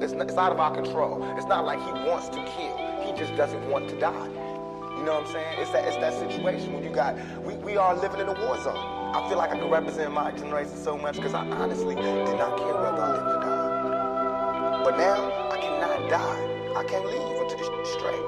It's, not, it's out of our control. It's not like he wants to kill. He just doesn't want to die. You know what I'm saying? It's that it's that situation when you got we, we are living in a war zone. I feel like I can represent my generation so much because I honestly did not care whether I lived or died. But now I cannot die. I can't leave until this straight.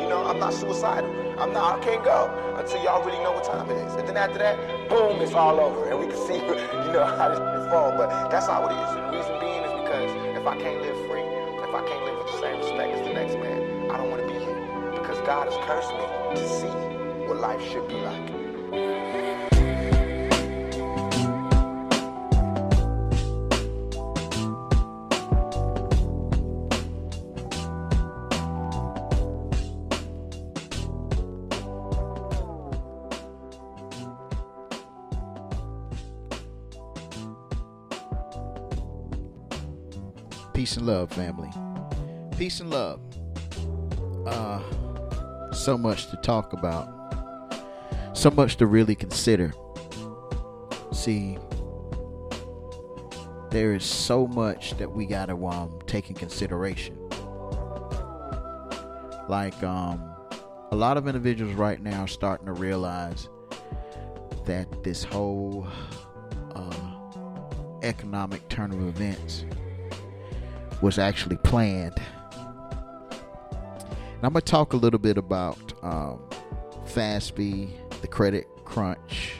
You know, I'm not suicidal. I'm not. I can't go until y'all really know what time it is. And then after that, boom, it's all over, and we can see, you know, how this fall. But that's how it is. And the reason being is because if I can't live free, if I can't live with the same respect as the next man, I don't want to be here because God has cursed me to see what life should be like. Peace and love, family. Peace and love. Uh, so much to talk about. So much to really consider. See, there is so much that we gotta um take in consideration. Like um, a lot of individuals right now are starting to realize that this whole uh, economic turn of events was actually planned. And I'm going to talk a little bit about um, FASB, the credit crunch,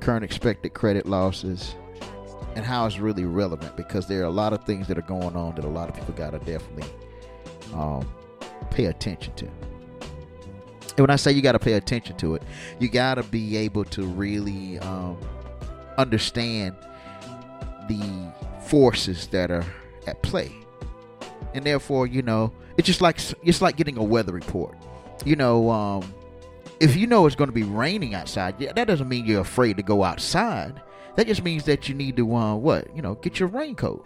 current expected credit losses, and how it's really relevant because there are a lot of things that are going on that a lot of people got to definitely um, pay attention to. And when I say you got to pay attention to it, you got to be able to really um, understand the forces that are at play. And therefore, you know, it's just like it's like getting a weather report. You know, um, if you know it's going to be raining outside, that doesn't mean you're afraid to go outside. That just means that you need to uh, what you know, get your raincoat.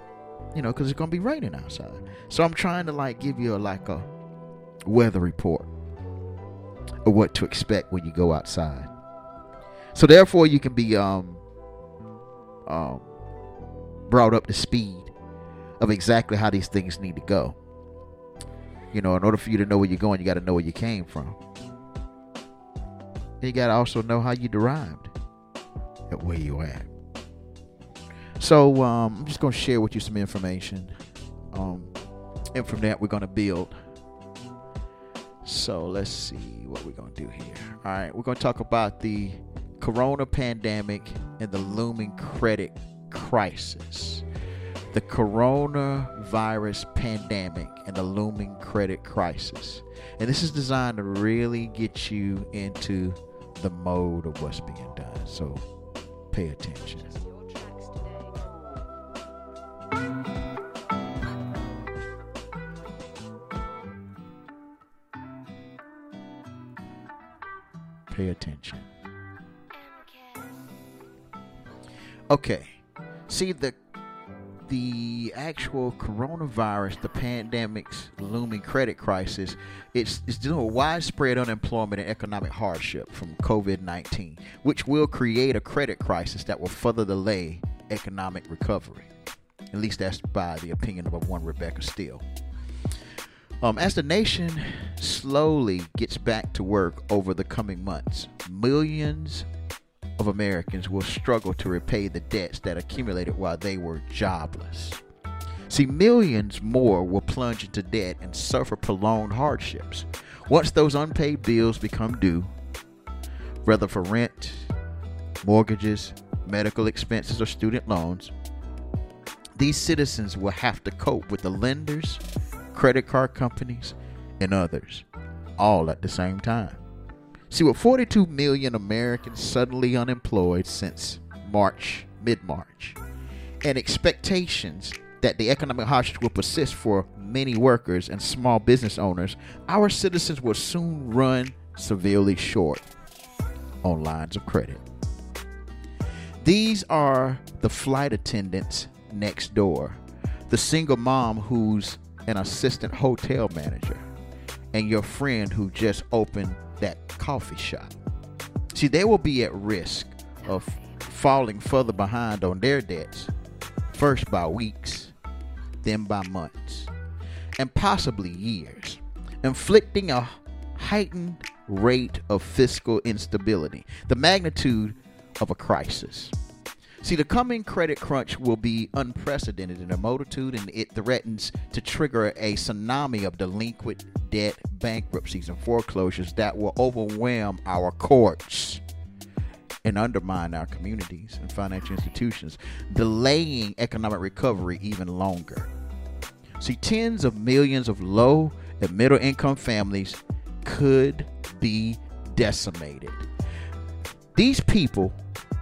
You know, because it's going to be raining outside. So I'm trying to like give you a, like a weather report of what to expect when you go outside. So therefore, you can be um, um, brought up to speed of exactly how these things need to go. You know, in order for you to know where you're going, you got to know where you came from. And you got to also know how you derived at where you at. So um, I'm just going to share with you some information. Um, and from that, we're going to build. So let's see what we're going to do here. All right, we're going to talk about the corona pandemic and the looming credit crisis the coronavirus pandemic and the looming credit crisis. And this is designed to really get you into the mode of what's being done. So pay attention. Pay attention. Okay. See the the actual coronavirus, the pandemic's looming credit crisis, it's, it's to widespread unemployment and economic hardship from COVID 19, which will create a credit crisis that will further delay economic recovery. At least that's by the opinion of one Rebecca Steele. Um, as the nation slowly gets back to work over the coming months, millions of Americans will struggle to repay the debts that accumulated while they were jobless. See, millions more will plunge into debt and suffer prolonged hardships. Once those unpaid bills become due, whether for rent, mortgages, medical expenses, or student loans, these citizens will have to cope with the lenders, credit card companies, and others, all at the same time. See, with 42 million Americans suddenly unemployed since March, mid March, and expectations that the economic hardship will persist for many workers and small business owners, our citizens will soon run severely short on lines of credit. These are the flight attendants next door, the single mom who's an assistant hotel manager, and your friend who just opened that coffee shop. See, they will be at risk of falling further behind on their debts, first by weeks, then by months and possibly years, inflicting a heightened rate of fiscal instability, the magnitude of a crisis. See, the coming credit crunch will be unprecedented in a multitude, and it threatens to trigger a tsunami of delinquent debt, bankruptcies, and foreclosures that will overwhelm our courts and undermine our communities and financial institutions, delaying economic recovery even longer. See, tens of millions of low and middle income families could be decimated. These people,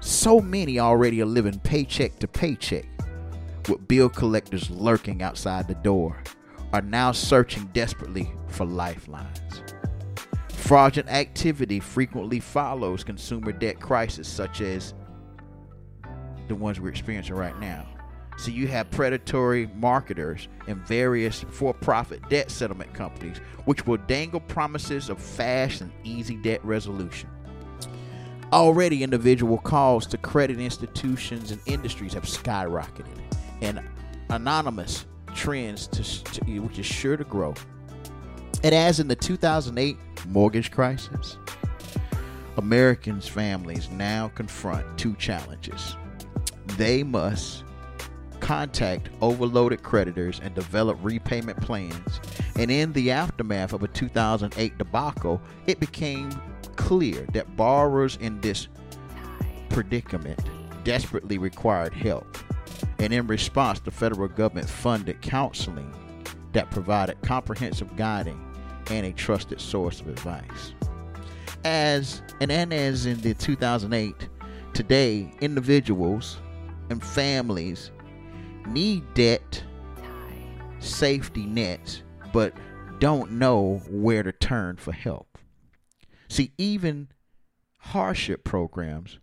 so many already are living paycheck to paycheck, with bill collectors lurking outside the door, are now searching desperately for lifelines. Fraudulent activity frequently follows consumer debt crisis, such as the ones we're experiencing right now. So you have predatory marketers and various for-profit debt settlement companies which will dangle promises of fast and easy debt resolution. Already individual calls to credit institutions and industries have skyrocketed and anonymous trends to, to, which is sure to grow. And as in the 2008 mortgage crisis, Americans' families now confront two challenges. They must contact overloaded creditors and develop repayment plans. And in the aftermath of a 2008 debacle, it became clear that borrowers in this predicament desperately required help. And in response, the federal government funded counseling that provided comprehensive guiding and a trusted source of advice. As and, and as in the 2008, today individuals and families need debt safety nets, but don't know where to turn for help. See, even hardship programs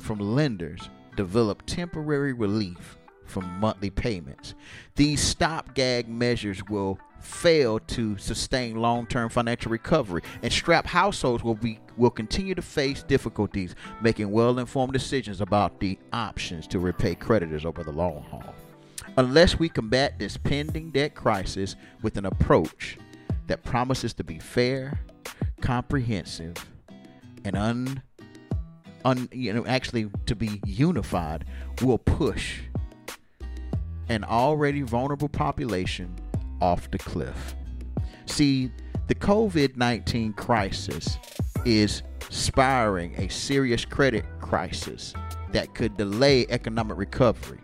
from lenders develop temporary relief from monthly payments. These stopgap measures will fail to sustain long-term financial recovery and strapped households will be will continue to face difficulties making well-informed decisions about the options to repay creditors over the long haul unless we combat this pending debt crisis with an approach that promises to be fair, comprehensive, and un, un you know actually to be unified, will push an already vulnerable population off the cliff. See, the COVID 19 crisis is spiraling a serious credit crisis that could delay economic recovery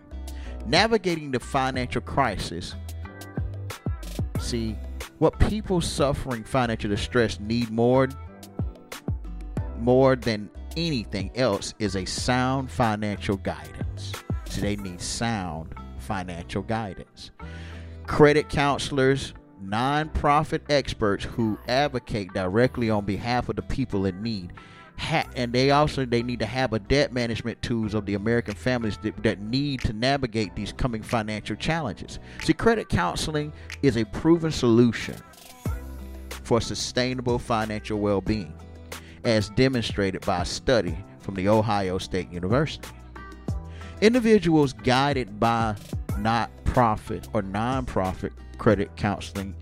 navigating the financial crisis. See, what people suffering financial distress need more more than anything else is a sound financial guidance. So they need sound financial guidance. Credit counselors, nonprofit experts who advocate directly on behalf of the people in need ha- and they also they need to have a debt management tools of the American families that, that need to navigate these coming financial challenges. See, credit counseling is a proven solution for sustainable financial well-being, as demonstrated by a study from the Ohio State University. Individuals guided by not profit or non-profit credit counseling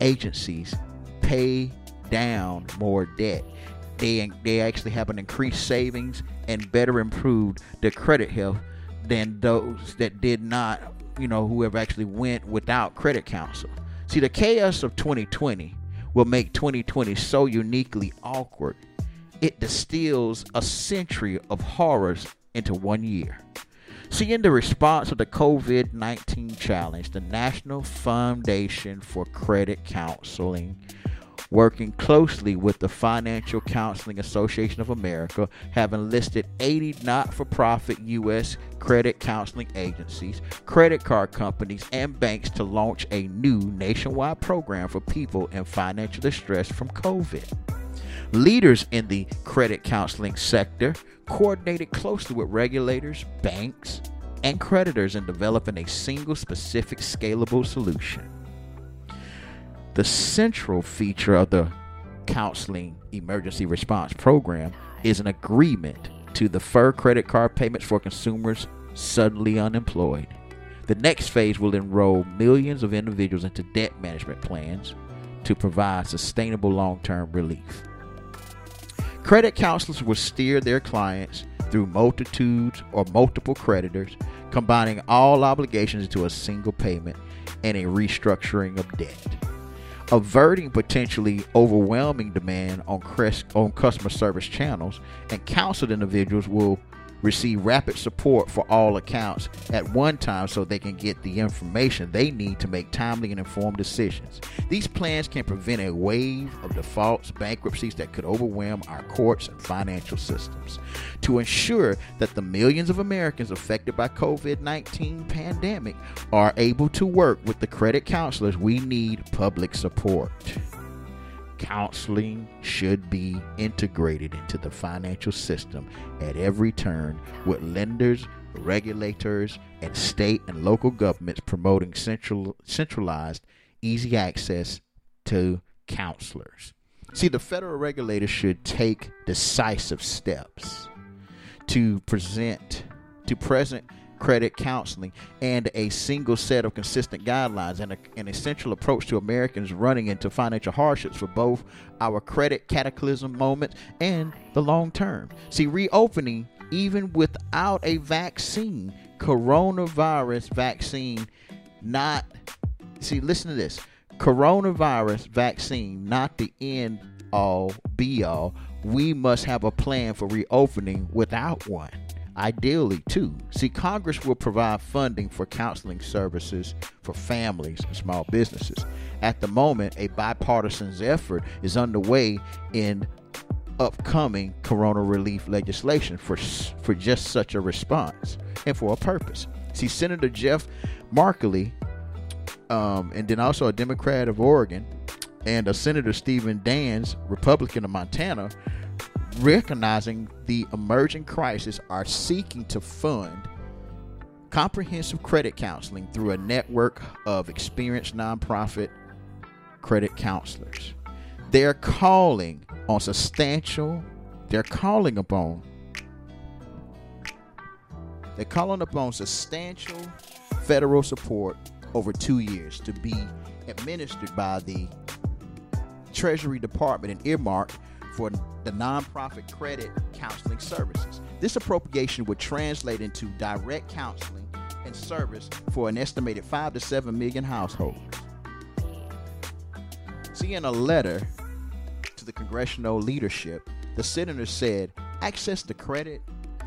agencies pay down more debt they they actually have an increased savings and better improved their credit health than those that did not, you know, who have actually went without credit counsel. See, the chaos of 2020 will make 2020 so uniquely awkward. It distills a century of horrors into one year. See, in the response of the COVID 19 challenge, the National Foundation for Credit Counseling working closely with the Financial Counseling Association of America, have enlisted 80 not for profit U.S. credit counseling agencies, credit card companies, and banks to launch a new nationwide program for people in financial distress from COVID. Leaders in the credit counseling sector coordinated closely with regulators, banks, and creditors in developing a single specific scalable solution. The central feature of the counseling emergency response program is an agreement to defer credit card payments for consumers suddenly unemployed, The next phase will enroll millions of individuals into debt management plans to provide sustainable long term relief. Credit counselors will steer their clients through multitudes or multiple creditors, combining all obligations into a single payment and a restructuring of debt. Averting potentially overwhelming demand on, on customer service channels, and counseled individuals will receive rapid support for all accounts at one time so they can get the information they need to make timely and informed decisions. These plans can prevent a wave of defaults, bankruptcies that could overwhelm our courts and financial systems. To ensure that the millions of Americans affected by COVID-19 pandemic are able to work with the credit counselors, we need public support counseling should be integrated into the financial system at every turn with lenders, regulators, and state and local governments promoting central, centralized, easy access to counselors. See, the federal regulators should take decisive steps to present to present credit counseling, and a single set of consistent guidelines and a, an essential approach to Americans running into financial hardships for both our credit cataclysm moment and the long term. See, reopening, even without a vaccine, coronavirus vaccine, not, see, listen to this coronavirus vaccine, not the end all be all. We must have a plan for reopening without one ideally too. See, Congress will provide funding for counseling services for families and small businesses. At the moment, a bipartisan effort is underway in upcoming corona relief legislation for for just such a response and for a purpose. See, Senator Jeff Merkley, um, and then also a Democrat of Oregon, and a Senator Stephen Daines, Republican of Montana, recognizing the emerging crisis, are seeking to fund comprehensive credit counseling through a network of experienced nonprofit credit counselors. They're calling on substantial, they're calling upon, they're calling upon substantial federal support over two years to be administered by the Treasury Department and earmarked for the nonprofit credit counseling services. This appropriation would translate into direct counseling and service for an estimated 5 to 7 million households. See, in a letter to the congressional leadership, the senator said access to credit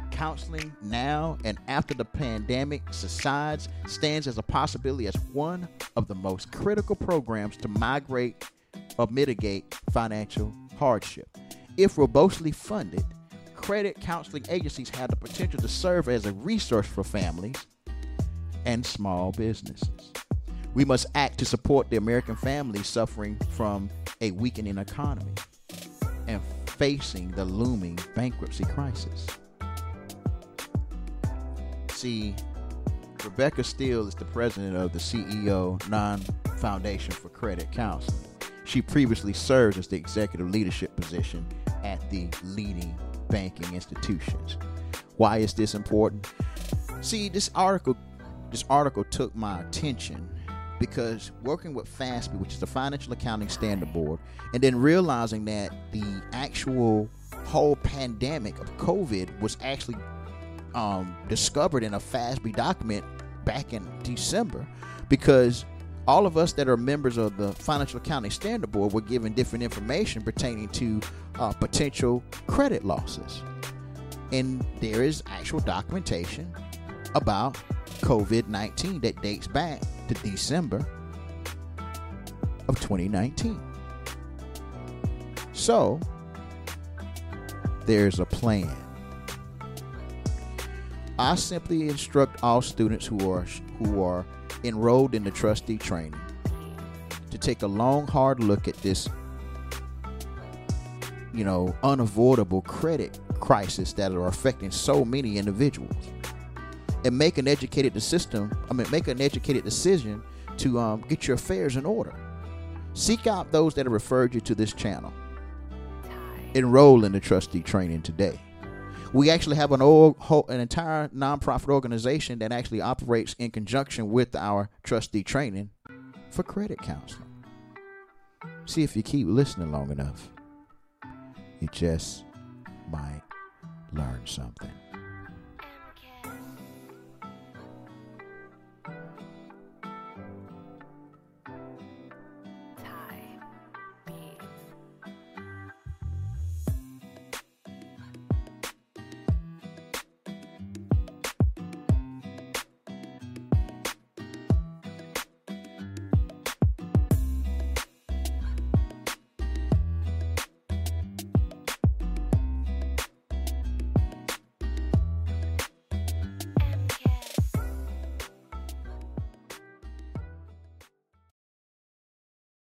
counseling now and after the pandemic subsides stands as a possibility as one of the most critical programs to migrate or mitigate financial hardship. If robustly funded, credit counseling agencies have the potential to serve as a resource for families and small businesses. We must act to support the American families suffering from a weakening economy and facing the looming bankruptcy crisis. See, Rebecca Steele is the president of the CEO Non Foundation for Credit Counseling. She previously served as the executive leadership position the leading banking institutions. Why is this important? See, this article this article took my attention because working with FASB, which is the Financial Accounting Standard Board, and then realizing that the actual whole pandemic of COVID was actually um, discovered in a FASB document back in December because all of us that are members of the Financial Accounting Standard Board were given different information pertaining to uh, potential credit losses. And there is actual documentation about COVID 19 that dates back to December of 2019. So, there's a plan. I simply instruct all students who are who are enrolled in the trustee training to take a long, hard look at this, you know, unavoidable credit crisis that are affecting so many individuals, and make an educated system. I mean, make an educated decision to um, get your affairs in order. Seek out those that have referred you to this channel. Enroll in the trustee training today. We actually have an whole, an entire nonprofit organization that actually operates in conjunction with our trustee training for credit counseling. See if you keep listening long enough, you just might learn something.